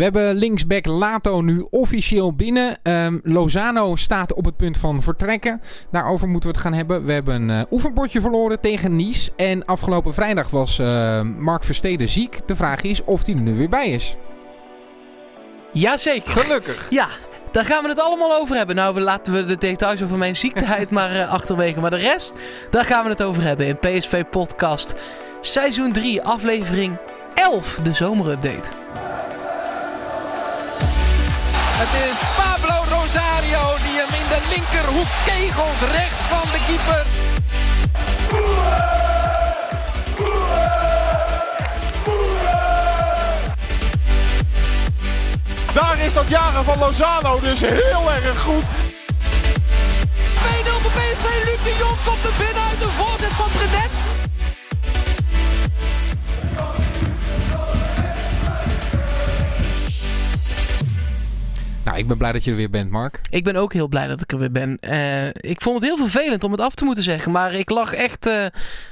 We hebben linksback Lato nu officieel binnen. Ehm, Lozano staat op het punt van vertrekken. Daarover moeten we het gaan hebben. We hebben een uh, oefenbordje verloren tegen Nice. En afgelopen vrijdag was uh, Mark Versteden ziek. De vraag is of hij er nu weer bij is. Jazeker. Gelukkig. Ja, daar gaan we het allemaal over hebben. Nou, we laten we de details over mijn ziekteheid maar uh, achterwege. Maar de rest, daar gaan we het over hebben in PSV Podcast. Seizoen 3, aflevering 11, de zomerupdate. Het is Pablo Rosario die hem in de linkerhoek kegelt, rechts van de keeper. Daar is dat jagen van Lozano dus heel erg goed. 2-0 voor PSV. Luc de Jong komt er binnen uit de voorzet van Brenet. Nou, ik ben blij dat je er weer bent, Mark. Ik ben ook heel blij dat ik er weer ben. Uh, ik vond het heel vervelend om het af te moeten zeggen, maar ik lag echt uh,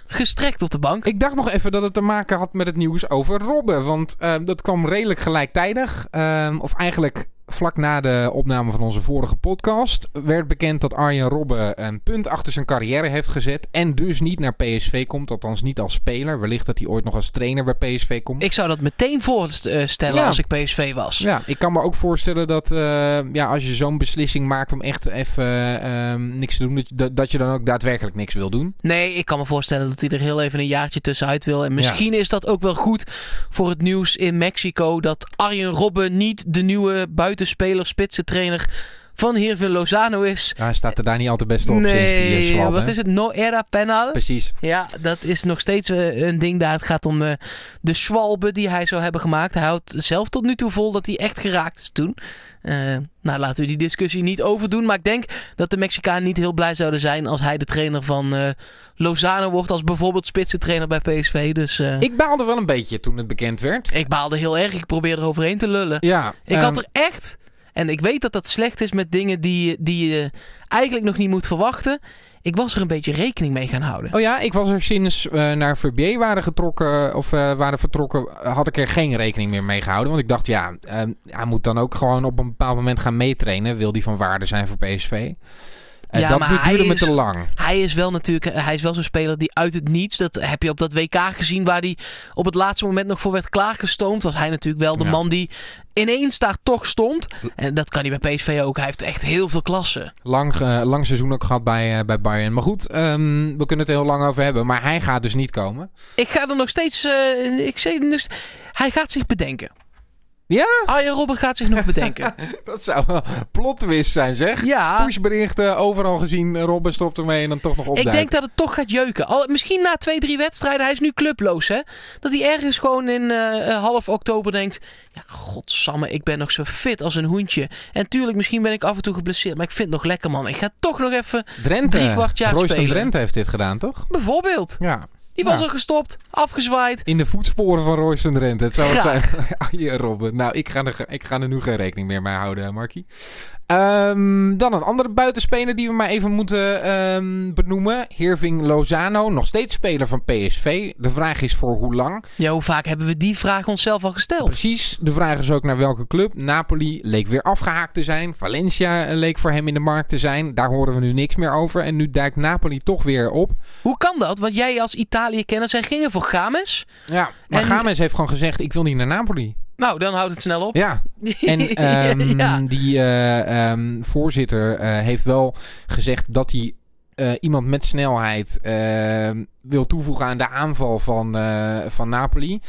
gestrekt op de bank. Ik dacht nog even dat het te maken had met het nieuws over Robben, want uh, dat kwam redelijk gelijktijdig. of eigenlijk vlak na de opname van onze vorige podcast werd bekend dat Arjen Robben een punt achter zijn carrière heeft gezet. En dus niet naar PSV komt, althans niet als speler. Wellicht dat hij ooit nog als trainer bij PSV komt. Ik zou dat meteen voorstellen ja. als ik PSV was. Ja, ik kan me ook voorstellen dat uh, ja, als je zo'n beslissing maakt om echt even uh, niks te doen, dat, dat je dan ook daadwerkelijk niks wil doen. Nee, ik kan me voorstellen dat hij er heel even een jaartje tussenuit wil. En misschien ja. is dat ook wel goed voor het nieuws in Mexico dat Arjen Robben niet de nieuwe buitenspeler, spitsentrainer van Heerville Lozano is. Ja, hij staat er daar niet altijd best op nee, sinds die slab, wat is het? No era penal. Precies. Ja, dat is nog steeds een ding daar. Het gaat om de, de schwalbe die hij zou hebben gemaakt. Hij houdt zelf tot nu toe vol dat hij echt geraakt is toen. Uh, nou, laten we die discussie niet overdoen. Maar ik denk dat de Mexicanen niet heel blij zouden zijn als hij de trainer van uh, Lozano wordt. Als bijvoorbeeld spitsentrainer bij PSV. Dus, uh, ik baalde wel een beetje toen het bekend werd. Ik baalde heel erg. Ik probeerde er overheen te lullen. Ja, ik um, had er echt... En ik weet dat dat slecht is met dingen die, die je eigenlijk nog niet moet verwachten. Ik was er een beetje rekening mee gaan houden. Oh ja, ik was er sinds we uh, naar Verbier waren getrokken of uh, waren vertrokken, had ik er geen rekening meer mee gehouden. Want ik dacht, ja, uh, hij moet dan ook gewoon op een bepaald moment gaan meetrainen. Wil die van waarde zijn voor PSV? En ja, dat maar duurde hij me is, te lang. Hij is wel natuurlijk, hij is wel zo'n speler die uit het niets, dat heb je op dat WK gezien, waar hij op het laatste moment nog voor werd klaargestoomd. Was hij natuurlijk wel de Ja. man die ineens daar toch stond. En dat kan hij bij PSV ook. Hij heeft echt heel veel klasse. Lang, eh, lang seizoen ook gehad bij, eh, bij Bayern. Maar goed, ehm, we kunnen het er heel lang over hebben. Maar hij gaat dus niet komen. Ik ga er nog steeds, eh, ik zeg dus, hij gaat zich bedenken. Ja? Arjen Robben gaat zich nog bedenken. Dat zou wel plot twist zijn, zeg. Ja. Pushberichten, overal gezien. Robben stopt ermee en dan toch nog Ik opduiken. denk dat het toch gaat jeuken. Al, misschien na twee, drie wedstrijden. Hij is nu clubloos, hè? Dat hij ergens gewoon in eh, eh, half oktober denkt... Ja, godsamme, ik ben nog zo fit als een hoentje. En tuurlijk, misschien ben ik af en toe geblesseerd. Maar ik vind het nog lekker, man. Ik ga toch nog even Drenthe. drie kwart jaar Royston spelen. Drenthe heeft dit gedaan, toch? Bijvoorbeeld. Ja. Die was Ja. al gestopt, afgezwaaid. In de voetsporen van Royston Drenthe. Het zou het zijn. Graag. Ja, Robben. Nou, ik ga, er, ik ga er nu geen rekening meer mee houden, Markie. Ehm, dan een andere buitenspeler die we maar even moeten ehm, benoemen. Hirving Lozano, nog steeds speler van PSV. De vraag is voor hoe lang. Ja, hoe vaak hebben we die vraag onszelf al gesteld? Precies. De vraag is ook naar welke club. Napoli leek weer afgehaakt te zijn. Valencia eh, leek voor hem in de markt te zijn. Daar horen we nu niks meer over. En nu duikt Napoli toch weer op. Hoe kan dat? Want jij als Italië-kenner, zij gingen voor Games. Ja, maar En- Games heeft gewoon gezegd: ik wil niet naar Napoli. Nou, dan houdt het snel op. Ja, En ehm, Ja. die eh, ehm, voorzitter eh, heeft wel gezegd dat hij eh, iemand met snelheid ehm, wil toevoegen aan de aanval van, eh, van Napoli.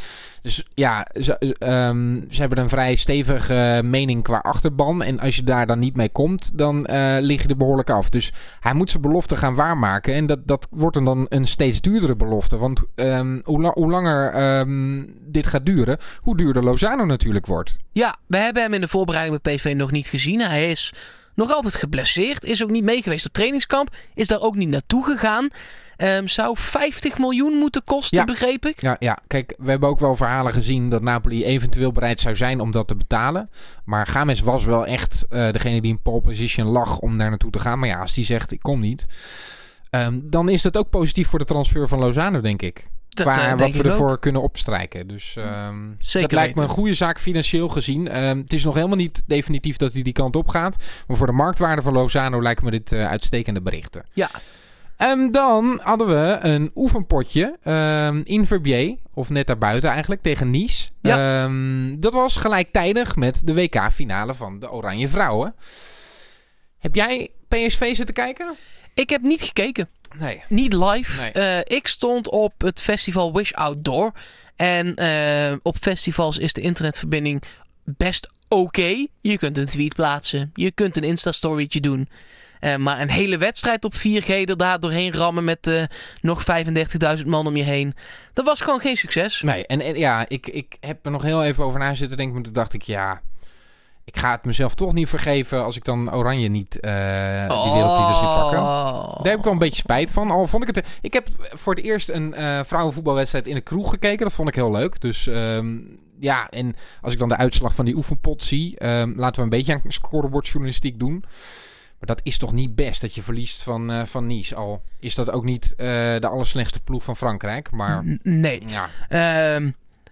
Dus ja, ze, ehm, ze hebben een vrij stevige mening qua achterban. En als je daar dan niet mee komt, dan eh, lig je er behoorlijk af. Dus hij moet zijn belofte gaan waarmaken. En dat, dat wordt dan- dan een steeds duurdere belofte. Want ehm, hoe, la- hoe langer ehm, dit gaat duren, hoe duurder Lozano natuurlijk wordt. Ja, we hebben hem in de voorbereiding bij PSV nog niet gezien. Hij is nog altijd geblesseerd. Is ook niet mee geweest op trainingskamp. Is daar ook niet naartoe gegaan. Ehm, zou 50 miljoen moeten kosten, Ja. begreep ik. Ja, ja, kijk, we hebben ook wel verhalen gezien dat Napoli eventueel bereid zou zijn om dat te betalen. Maar Games was wel echt eh, degene die in pole position lag om daar naartoe te gaan. Maar ja, als die zegt ik kom niet, ehm, dan is dat ook positief voor de transfer van Lozano, denk ik. Dat, qua eh, wat we ook. ervoor kunnen opstrijken. Dus ehm, Zeker dat lijkt me een goede zaak financieel gezien. Ehm, het is nog helemaal niet definitief dat hij die kant op gaat. Maar voor de marktwaarde van Lozano lijken me dit eh, uitstekende berichten. Ja. En dan hadden we een oefenpotje ehm, in Verbier, of net daarbuiten eigenlijk, tegen Nice. Ja. Ehm, dat was gelijktijdig met de WK-finale van de Oranje Vrouwen. Heb jij PSV zitten kijken? Ik heb niet gekeken. Nee. Niet live. Nee. Eh, ik stond op het festival Wish Outdoor. En eh, op festivals is de internetverbinding best oké. Je kunt een tweet plaatsen. Je kunt een Insta-storytje doen. Eh, maar een hele wedstrijd op 4G er daar doorheen rammen met nog 35.000 man om je heen. Dat was gewoon geen succes. Nee, en, en ja, ik, ik heb er nog heel even over na zitten denken. Maar toen dacht ik, ja, ik ga het mezelf toch niet vergeven als ik dan Oranje niet eh die wereldtitel zie pakken. Oh. Daar heb ik wel een beetje spijt van. Al vond ik het. Ik heb voor het eerst een eh, vrouwenvoetbalwedstrijd in de kroeg gekeken. Dat vond ik heel leuk. Dus ehm, ja, en als ik dan de uitslag van die oefenpot zie, ehm, laten we een beetje aan scorebordjournalistiek doen. Maar dat is toch niet best dat je verliest van, eh, van Nice. Al is dat ook niet de allerslechtste ploeg van Frankrijk. Maar N- Nee. ja, Ehm,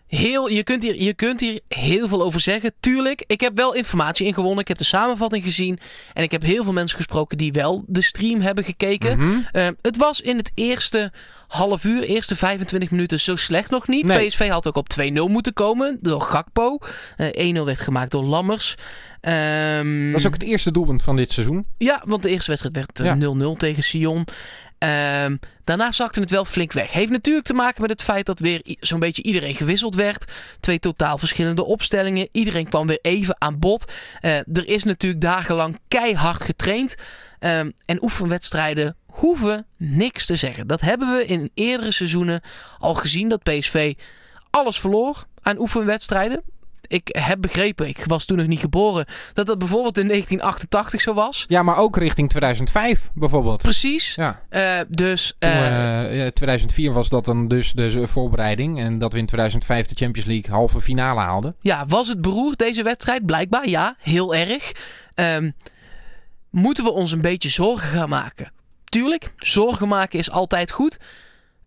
heel, je, kunt hier, je kunt hier heel veel over zeggen. Tuurlijk, ik heb wel informatie ingewonnen. Ik heb de samenvatting gezien. En ik heb heel veel mensen gesproken die wel de stream hebben gekeken. Mhm. Ehm, het was in het eerste half uur, eerste 25 minuten zo slecht nog niet. Nee. PSV had ook op 2-0 moeten komen door Gakpo. Eh 1-0 werd gemaakt door Lammers. Ehm, dat is ook het eerste doelpunt van dit seizoen. ja, want de eerste wedstrijd werd eh, Ja. 0-0 tegen Sion. Ehm, daarna zakte het wel flink weg. Heeft natuurlijk te maken met het feit dat weer zo'n beetje iedereen gewisseld werd. Twee totaal verschillende opstellingen. Iedereen kwam weer even aan bod. Eh, er is natuurlijk dagenlang keihard getraind. Ehm, en oefenwedstrijden hoeven niks te zeggen. Dat hebben we in eerdere seizoenen al gezien dat PSV alles verloor aan oefenwedstrijden. Ik heb begrepen, ik was toen nog niet geboren, dat dat bijvoorbeeld in 1988 zo was. Ja, maar ook richting 2005 bijvoorbeeld. Precies. Ja. Eh, dus Toen, eh, eh, ja, 2004 was dat dan dus de voorbereiding. En dat we in 2005 de Champions League halve finale haalden. ja, was het beroerd deze wedstrijd? Blijkbaar ja, heel erg. Ehm, moeten we ons een beetje zorgen gaan maken? Tuurlijk, zorgen maken is altijd goed.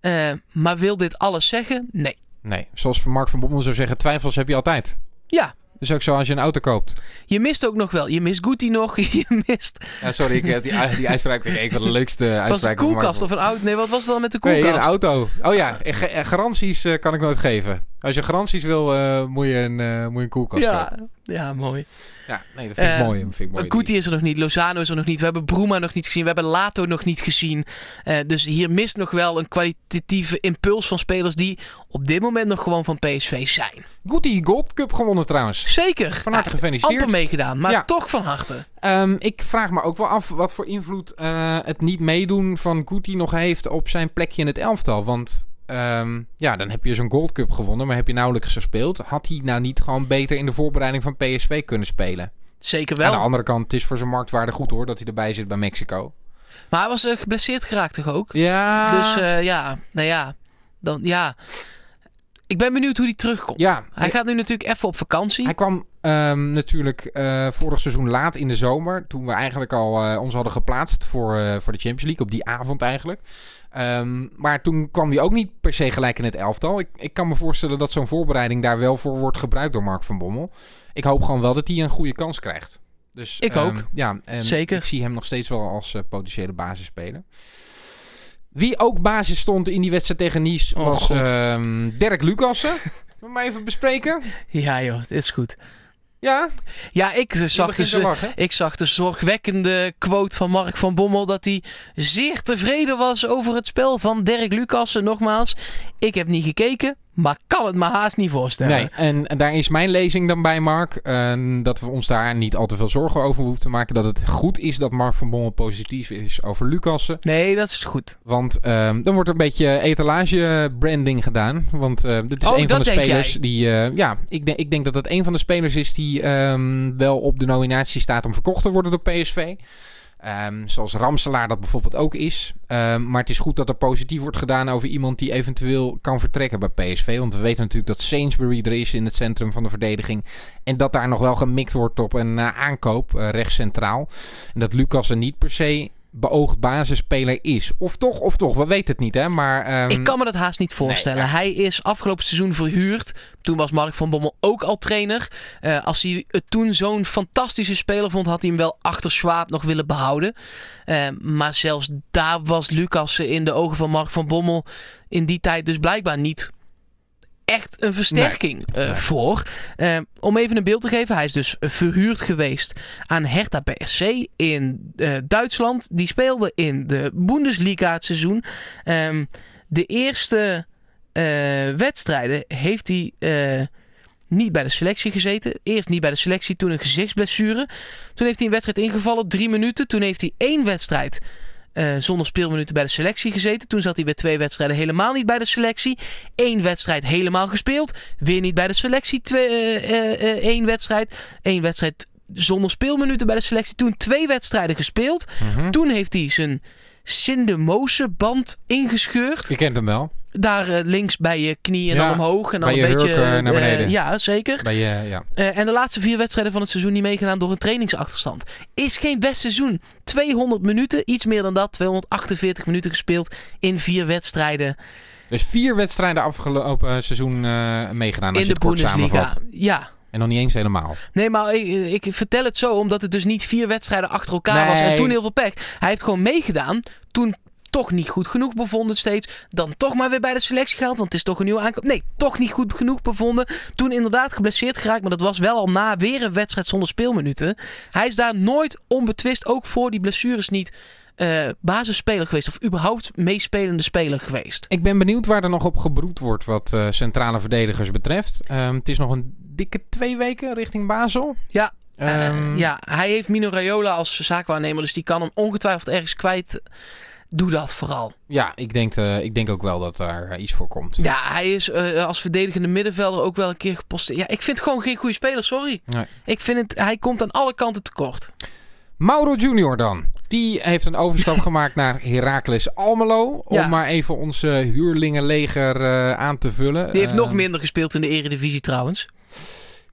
Eh, maar wil dit alles zeggen? Nee. Nee, zoals Mark van Bommel zou zeggen, twijfels heb je altijd. Ja, Dus ook zo als je een auto koopt. je mist ook nog wel. Je mist Guti nog. Je mist. Ja, sorry, ik heb die, die uitspraak vind ik een van de leukste Was het een uitspraken van Mark koelkast of een auto? Nee, wat was het dan met de Nee, koelkast? een auto. Oh ja, garanties eh, kan ik nooit geven. Als je garanties wil, eh, moet, je een, eh, moet je een koelkast kopen. Ja, ja, mooi. Ja, nee, dat vind ik Eh, mooi. Dat vind ik mooi. Guti is er nog niet, Lozano is er nog niet, we hebben Bruma nog niet gezien, we hebben Lato nog niet gezien. Eh, dus hier mist nog wel een kwalitatieve impuls van spelers die op dit moment nog gewoon van PSV zijn. Guti Gold Cup gewonnen trouwens. Zeker. Van harte Ah, gefeliciteerd. Amper meegedaan, maar Ja. toch van harte. Ehm, ik vraag me ook wel af wat voor invloed eh, het niet meedoen van Guti nog heeft op zijn plekje in het elftal. Want ehm, ja, dan heb je zo'n Gold Cup gewonnen, maar heb je nauwelijks gespeeld. Had hij nou niet gewoon beter in de voorbereiding van PSV kunnen spelen? Zeker Aan de wel. andere kant, het is voor zijn marktwaarde goed hoor dat hij erbij zit bij Mexico. Maar hij was eh, geblesseerd geraakt toch ook? Ja, Dus eh, ja, nou ja, dan ja. Ik ben benieuwd hoe hij terugkomt. ja Hij gaat nu natuurlijk even op vakantie. Hij kwam ehm, natuurlijk eh, vorig seizoen laat in de zomer. Toen we eigenlijk al eh, ons hadden geplaatst voor, eh, voor de Champions League. Op die avond eigenlijk. Ehm, maar toen kwam hij ook niet per se gelijk in het elftal. Ik, ik kan me voorstellen dat zo'n voorbereiding daar wel voor wordt gebruikt door Mark van Bommel. Ik hoop gewoon wel dat hij een goede kans krijgt. Dus, Ik ehm, ook. Ja, en Zeker. Ik zie hem nog steeds wel als potentiële basisspeler. Wie ook basis stond in die wedstrijd tegen Nice Oh, was ehm, Dirk Lucassen. We hem even bespreken? Ja joh, dit is goed. Ja, Ja, ik zag begint dus... lachen. Ik zag de zorgwekkende quote van Mark van Bommel dat hij zeer tevreden was over het spel van Dirk Lucassen. Nogmaals, ik heb niet gekeken, maar kan het me haast niet voorstellen. Nee, en, en daar is mijn lezing dan bij, Mark. dat we ons daar niet al te veel zorgen over hoeven te maken. Dat het goed is dat Mark van Bommel positief is over Lucassen. Nee, dat is goed. Want ehm, dan wordt er een beetje etalage-branding gedaan. Want eh dit is Oh, een van de spelers jij? die... eh, ja, ik, denk ik denk dat het een van de spelers is die ehm, wel op de nominatie staat om verkocht te worden door PSV. Ehm, zoals Ramselaar dat bijvoorbeeld ook is. Ehm, maar het is goed dat er positief wordt gedaan over iemand die eventueel kan vertrekken bij PSV. Want we weten natuurlijk dat Sainsbury er is in het centrum van de verdediging. En dat daar nog wel gemikt wordt op een eh, aankoop, eh, rechts centraal. En dat Lucas er niet per se beoogd basisspeler is. Of toch, of toch, we weten het niet, hè. Maar, ehm, Ik kan me dat haast niet voorstellen. Nee, ja. Hij is afgelopen seizoen verhuurd. Toen was Mark van Bommel ook al trainer. Eh, als hij het toen zo'n fantastische speler vond, had hij hem wel achter Schwab nog willen behouden. Eh, maar zelfs daar was Lucas in de ogen van Mark van Bommel in die tijd dus blijkbaar niet echt een versterking eh, Nee. voor. Eh, om even een beeld te geven, hij is dus verhuurd geweest aan Hertha BSC in eh, Duitsland. Die speelde in de Bundesliga het seizoen. Ehm, de eerste wedstrijden heeft hij niet bij de selectie gezeten. Eerst niet bij de selectie, toen een gezichtsblessure. Toen heeft hij een wedstrijd ingevallen, drie minuten. Toen heeft hij één wedstrijd eh, zonder speelminuten bij de selectie gezeten. Toen zat hij bij twee wedstrijden helemaal niet bij de selectie. Eén wedstrijd helemaal gespeeld. Weer niet bij de selectie. Twee, eh, eh, één wedstrijd. Eén wedstrijd zonder speelminuten bij de selectie. Toen twee wedstrijden gespeeld. mhm. Toen heeft hij zijn syndemose-band ingescheurd. Je kent hem wel. Daar eh, links bij je knie en Ja, dan omhoog. En dan een je beetje. eh, naar eh, beneden. ja, zeker. Bij je, ja. Eh, en de laatste vier wedstrijden van het seizoen niet meegedaan door een trainingsachterstand. Is geen best seizoen. 200 minuten, iets meer dan dat. 248 minuten gespeeld in vier wedstrijden Dus vier wedstrijden afgelopen seizoen eh, meegedaan als in je de Bundesliga. Ja. En nog niet eens helemaal. Nee, maar ik, ik vertel het zo omdat het dus niet vier wedstrijden achter elkaar was. En toen heel veel pech. Hij heeft gewoon meegedaan. Toen toch niet goed genoeg bevonden steeds. Dan toch maar weer bij de selectie gehaald. Want het is toch een nieuwe aankoop. Nee, toch niet goed genoeg bevonden. Toen inderdaad geblesseerd geraakt. Maar dat was wel al na weer een wedstrijd zonder speelminuten. Hij is daar nooit onbetwist. Ook voor die blessures niet eh basisspeler geweest. Of überhaupt meespelende speler geweest. Ik ben benieuwd waar er nog op gebroed wordt wat eh, centrale verdedigers betreft. Ehm, het is nog een dikke twee weken richting Basel. Ja, Eh, Ehm, ja, hij heeft Mino Raiola als zaakwaarnemer. Dus die kan hem ongetwijfeld ergens kwijt. Doe dat vooral. ja ik, denk, eh, ik denk ook wel dat daar eh, iets voor komt. Ja, hij is eh, als verdedigende middenvelder ook wel een keer geposteerd. Ja, ik vind het gewoon geen goede speler, sorry. Nee. Ik vind het, hij komt aan alle kanten tekort. Mauro Junior dan. Die heeft een overstap gemaakt naar Heracles Almelo. Ja. Om maar even onze huurlingenleger eh, aan te vullen. Die heeft Eh, nog minder gespeeld in de eredivisie trouwens.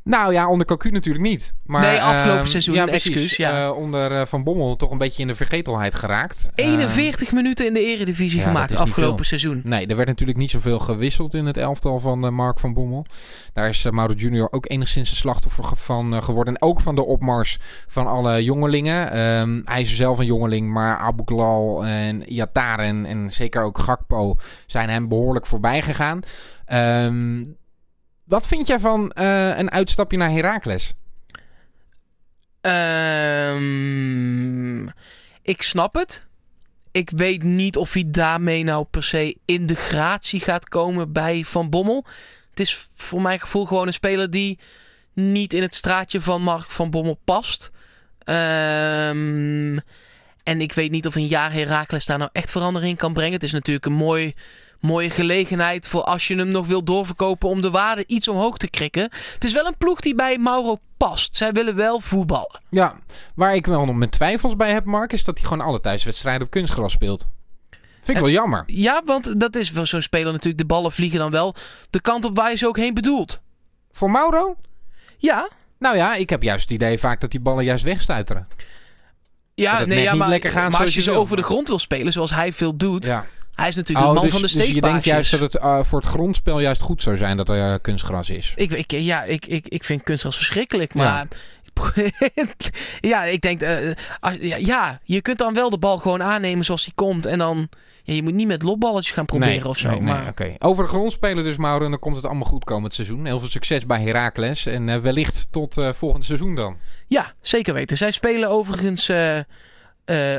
Nou ja, onder Cocu natuurlijk niet. Maar, Nee, afgelopen ehm, seizoen, Ja, een precies. excuus, ja. Eh, onder eh, Van Bommel toch een beetje in de vergetelheid geraakt. Ehm, 41 minuten in de eredivisie ja, gemaakt afgelopen seizoen. Nee, er werd natuurlijk niet zoveel gewisseld in het elftal van eh, Mark van Bommel. Daar is Mauro Junior ook enigszins een slachtoffer van geworden. En ook van de opmars van alle jongelingen. Ehm, hij is zelf een jongeling, maar Abu Ghlal en Iataren en zeker ook Gakpo zijn hem behoorlijk voorbij gegaan. Ehm, wat vind jij van eh, een uitstapje naar Heracles? Ehm, ik snap het. Ik weet niet of hij daarmee nou per se in de gratie gaat komen bij Van Bommel. Het is voor mijn gevoel gewoon een speler die niet in het straatje van Mark van Bommel past. Ehm, en ik weet niet of een jaar Heracles daar nou echt verandering in kan brengen. Het is natuurlijk een mooi, mooie gelegenheid voor als je hem nog wil doorverkopen om de waarde iets omhoog te krikken. Het is wel een ploeg die bij Mauro past. Zij willen wel voetballen. Ja, waar ik wel nog mijn twijfels bij heb, Mark, is dat hij gewoon alle thuiswedstrijden op kunstgras speelt. Vind ik wel jammer. Ja, want dat is voor zo'n speler natuurlijk. De ballen vliegen dan wel de kant op waar je ze ook heen bedoelt. Voor Mauro? Ja, Nou ja, ik heb juist het idee vaak dat die ballen juist wegstuiteren. ja, nee, ja maar, als je je ze over de grond wil spelen, zoals hij veel doet. Ja. Hij is natuurlijk de man dus, van de dus je denkt steekpaasjes. juist dat het eh, voor het grondspel juist goed zou zijn dat er eh, kunstgras is. Ik, ik, ja, ik, ik, ik vind kunstgras verschrikkelijk, maar... ja, ik denk... eh, als, ja, ja, je kunt dan wel de bal gewoon aannemen zoals die komt. En dan... Ja, je moet niet met lopballetjes gaan proberen nee, of zo. nee, nee, maar, oké. Over de grond spelen dus, Mauro. En dan komt het allemaal goed komend seizoen. Heel veel succes bij Heracles. En wellicht tot eh, volgend seizoen dan. Ja, zeker weten. Zij spelen overigens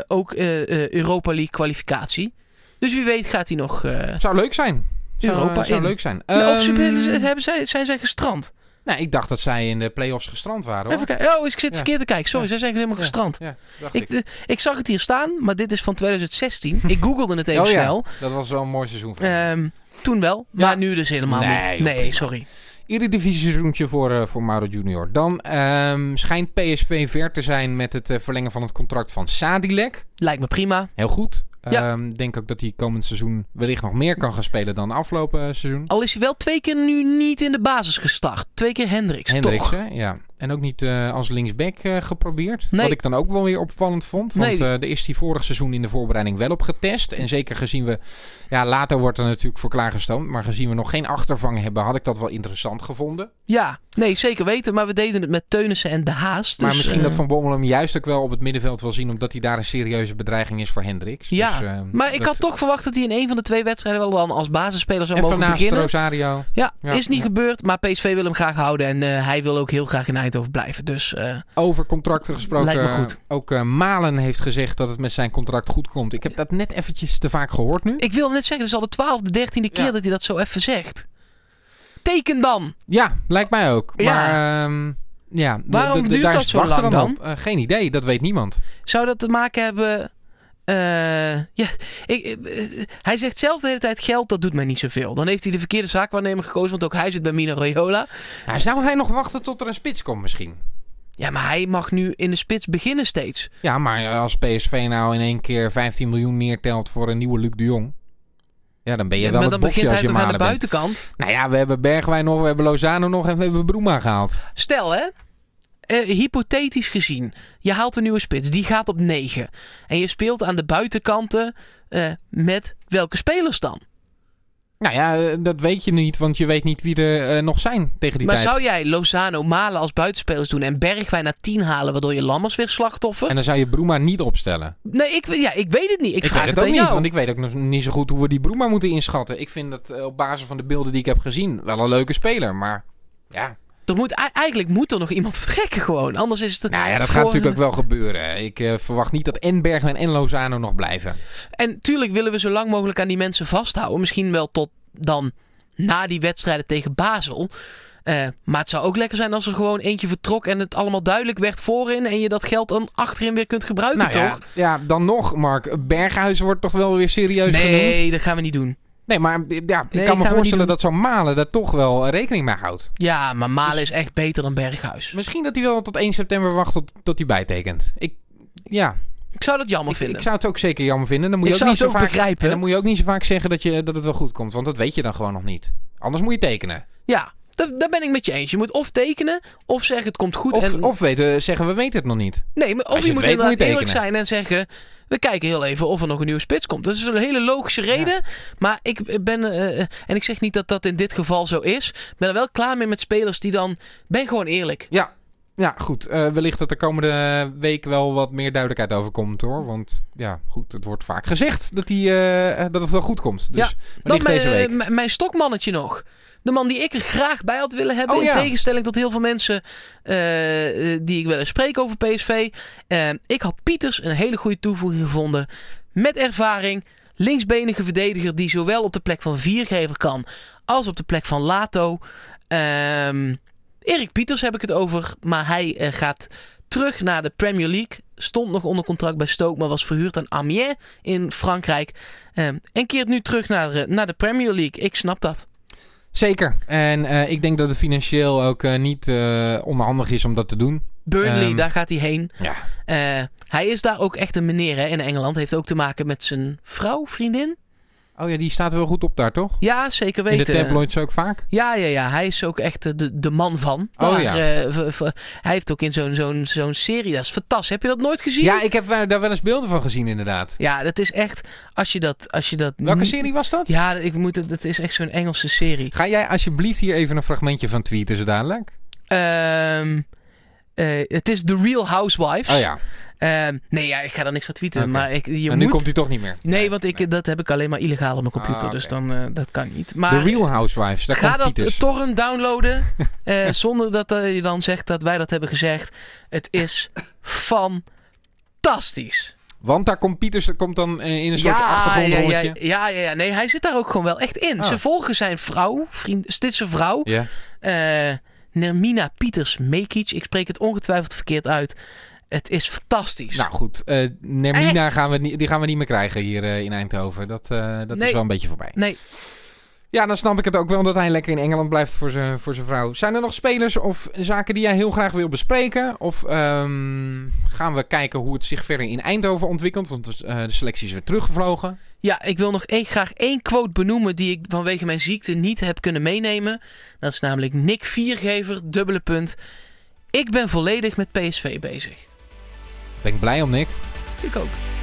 ook Europa League kwalificatie. Dus wie weet gaat hij nog... eh, Zou leuk zijn. Zou, Europa zou in. leuk zijn. of ze- Ehm, hebben zij, zijn zij gestrand? nee, ik dacht dat zij in de play-offs gestrand waren. Hoor. Even kijken. Oh, ik zit Ja. verkeerd te kijken. Sorry, Ja. zij zijn helemaal gestrand. Ja, ik. Ik, eh, ik zag het hier staan, maar dit is van 2016. ik googelde het even Oh ja, snel. dat was wel een mooi seizoen. voor. Ehm, toen wel, maar nu dus helemaal Nee, niet. Nee, sorry. Eredivisie seizoentje voor, eh, voor Mauro Junior. Dan ehm, schijnt PSV ver te zijn met het eh, verlengen van het contract van Sadilek. Lijkt me prima. Heel goed. Ja. Ehm, denk ook dat hij komend seizoen wellicht nog meer kan gaan spelen dan afgelopen eh, seizoen. Al is hij wel twee keer nu niet in de basis gestart. Twee keer Hendricks, Hendricks, toch? hè? Ja. En ook niet eh, als linksback eh, geprobeerd. Nee. Wat ik dan ook wel weer opvallend vond. Want Nee. daar is hij vorig seizoen in de voorbereiding wel op getest. En zeker gezien we... Ja, later wordt er natuurlijk voor klaargestoomd. Maar gezien we nog geen achtervang hebben... had ik dat wel interessant gevonden. Ja, nee, zeker weten. Maar we deden het met Teunissen en De Haas. maar dus, misschien eh, dat Van Bommel hem juist ook wel op het middenveld wil zien... omdat hij daar een serieuze bedreiging is voor Hendricks. Ja, Dus, eh, maar ik dat- had toch verwacht dat hij in een van de twee wedstrijden wel dan als basisspeler zou En mogen beginnen. Rosario. Ja, Ja. is niet Ja. gebeurd. Maar PSV wil hem graag houden. En eh, hij wil ook heel graag in Eindhoven blijven. Dus eh, Over contracten gesproken. Lijkt me goed. Ook Malen heeft gezegd dat het met zijn contract goed komt. Ik heb dat net eventjes te vaak gehoord nu. ik wil net zeggen, het is al de twaalfde, dertiende keer Ja. dat hij dat zo even zegt. Teken dan! Ja, lijkt mij ook. Ja. Maar ehm, ja, Waarom duurt daar dat zo lang dan? geen idee, dat weet niemand. Zou dat te maken hebben... ik, eh, hij zegt zelf de hele tijd geld, dat doet mij niet zoveel. Dan heeft hij de verkeerde zaakwaarnemer gekozen, want ook hij zit bij Mino Raiola. Ja, zou hij nog wachten tot er een spits komt misschien? Ja, maar hij mag nu in de spits beginnen steeds. Ja, maar eh, als PSV nou in één keer 15 miljoen neertelt voor een nieuwe Luc de Jong... Ja, dan ben je Ja, wel maar dan begint hij toch aan de bent. buitenkant. Nou ja, we hebben Bergwijn nog, we hebben Lozano nog en we hebben Broema gehaald. Stel hè, eh, hypothetisch gezien, je haalt een nieuwe spits, die gaat op 9. En je speelt aan de buitenkanten eh, met welke spelers dan? Nou ja, eh, dat weet je niet, want je weet niet wie er nog zijn tegen die maar tijd. zou jij Lozano, Malen als buitenspelers doen en Bergwijn naar 10 halen, waardoor je Lammers weer slachtoffer? En dan zou je Broema niet opstellen. Nee, ik, ja, ik weet het niet. Ik, Ik, vraag weet het, ook niet, jou. want ik weet ook nog niet zo goed hoe we die Broema moeten inschatten. Ik vind dat op basis van de beelden die ik heb gezien wel een leuke speler, maar ja. Er moet, eigenlijk moet er nog iemand vertrekken gewoon. Anders is het... Nou ja, dat voor- gaat natuurlijk ook wel gebeuren. Ik eh, verwacht niet dat en Bergwijn en Lozano nog blijven. En tuurlijk willen we zo lang mogelijk aan die mensen vasthouden. Misschien wel tot dan na die wedstrijden tegen Basel. Eh, maar het zou ook lekker zijn als er gewoon eentje vertrok en het allemaal duidelijk werd voorin. En je dat geld dan achterin weer kunt gebruiken, Nou toch? ja, dan nog, Mark. Berghuis wordt toch wel weer serieus genoemd? Nee, dat gaan we niet doen. Nee, maar ja, ik Nee, kan me voorstellen dat zo'n Malen daar toch wel rekening mee houdt. Ja, maar Malen Dus- is echt beter dan Berghuis. Misschien dat hij wel tot 1 september wacht tot, tot hij bijtekent. Ik, ja, Ik zou dat jammer ik, vinden. ik zou het ook zeker jammer vinden. Dan moet Ik je ook niet zo vaak begrijpen. En dan moet je ook niet zo vaak zeggen dat, je, dat het wel goed komt. Want dat weet je dan gewoon nog niet. Anders moet je tekenen. Ja, daar, daar ben ik met je eens. Je moet of tekenen, of zeggen het komt goed. Of, en, of weten, zeggen we weten het nog niet. nee, maar of als je moet weet, moet je inderdaad eerlijk zijn en zeggen... We kijken heel even of er nog een nieuwe spits komt. Dat is een hele logische reden. Maar ik ben... eh, en ik zeg niet dat dat in dit geval zo is. Ik ben er wel klaar mee met spelers die dan... Ben gewoon eerlijk. Ja, ja goed. Eh, wellicht dat de komende week wel wat meer duidelijkheid over komt hoor. Want ja, goed, het wordt vaak gezegd dat, die, eh, dat het wel goed komt. Dus Ja, Dan deze mijn, week. mijn- mijn stokmannetje nog. De man die ik er graag bij had willen hebben. Oh, ja. In tegenstelling tot heel veel mensen eh, eh, die ik wel eens spreek over PSV. Eh, ik had Pieters een hele goede toevoeging gevonden. Met ervaring. Linksbenige verdediger die zowel op de plek van Viergever kan. Als op de plek van Lato. Ehm Erik Pieters heb ik het over. Maar hij eh, gaat terug naar de Premier League. Stond nog onder contract bij Stoke, maar was verhuurd aan Amiens in Frankrijk. Ehm, en keert nu terug naar, eh, naar de Premier League. Ik snap dat. Zeker. En eh, ik denk dat het financieel ook niet eh, onhandig is om dat te doen. Burnley, Ehm, daar gaat hij heen. Ja. Hij is daar ook echt een meneer hè, in Engeland. Heeft ook te maken met zijn vrouw, vriendin. Oh ja, die staat wel goed op daar, toch? Ja, zeker In weten. de tabloids ook vaak. Ja, ja, ja. Hij is ook echt eh, de, de man van. Oh, ja. eh, hij heeft ook in zo'n zo'n zo'n serie. Dat is fantastisch. Heb je dat nooit gezien? Ja, ik heb daar wel eens beelden van gezien inderdaad. Ja, dat is echt. Als je dat. Als je dat Welke serie was dat? Ja, ik moet het. Het is echt zo'n Engelse serie. Ga jij alsjeblieft hier even een fragmentje van tweeten zo dadelijk? Ehm, eh, het is The Real Housewives. Oh ja, nee, ja, ik ga daar niks van tweeten. Maar ik, je moet... nu komt hij toch niet meer. Nee, want ik, dat heb ik alleen maar illegaal op mijn computer. Ah, Dus oké. dan, eh, dat kan niet. Maar The Real Housewives, daar ga dat Pieters. torrent downloaden. eh, zonder dat eh, je dan zegt dat wij dat hebben gezegd. Het is fantastisch. Want daar komt Pieters, er komt dan in een soort ja, ja, achtergrondrolletje. ja, ja, ja. Nee, hij zit daar ook gewoon wel echt in. Ah. Ze volgen zijn vrouw, vriend, dit is zijn vrouw. Ja. eh, Nermina Pieters Mekic. Ik spreek het ongetwijfeld verkeerd uit. Het is fantastisch. Nou goed, eh Nermina gaan we, die gaan we niet meer krijgen hier eh, in Eindhoven. Dat, eh, dat Nee. is wel een beetje voorbij. Nee, Ja, dan snap ik het ook wel dat hij lekker in Engeland blijft voor zijn voor vrouw. Zijn er nog spelers of zaken die jij heel graag wil bespreken? Of ehm, gaan we kijken hoe het zich verder in Eindhoven ontwikkelt? Want de selectie is weer teruggevlogen. Ja, ik wil nog één, graag één quote benoemen die ik vanwege mijn ziekte niet heb kunnen meenemen. Dat is namelijk Nick Viergever, dubbele punt. Ik ben volledig met PSV bezig. Ben ik blij om, Nick. Ik ook.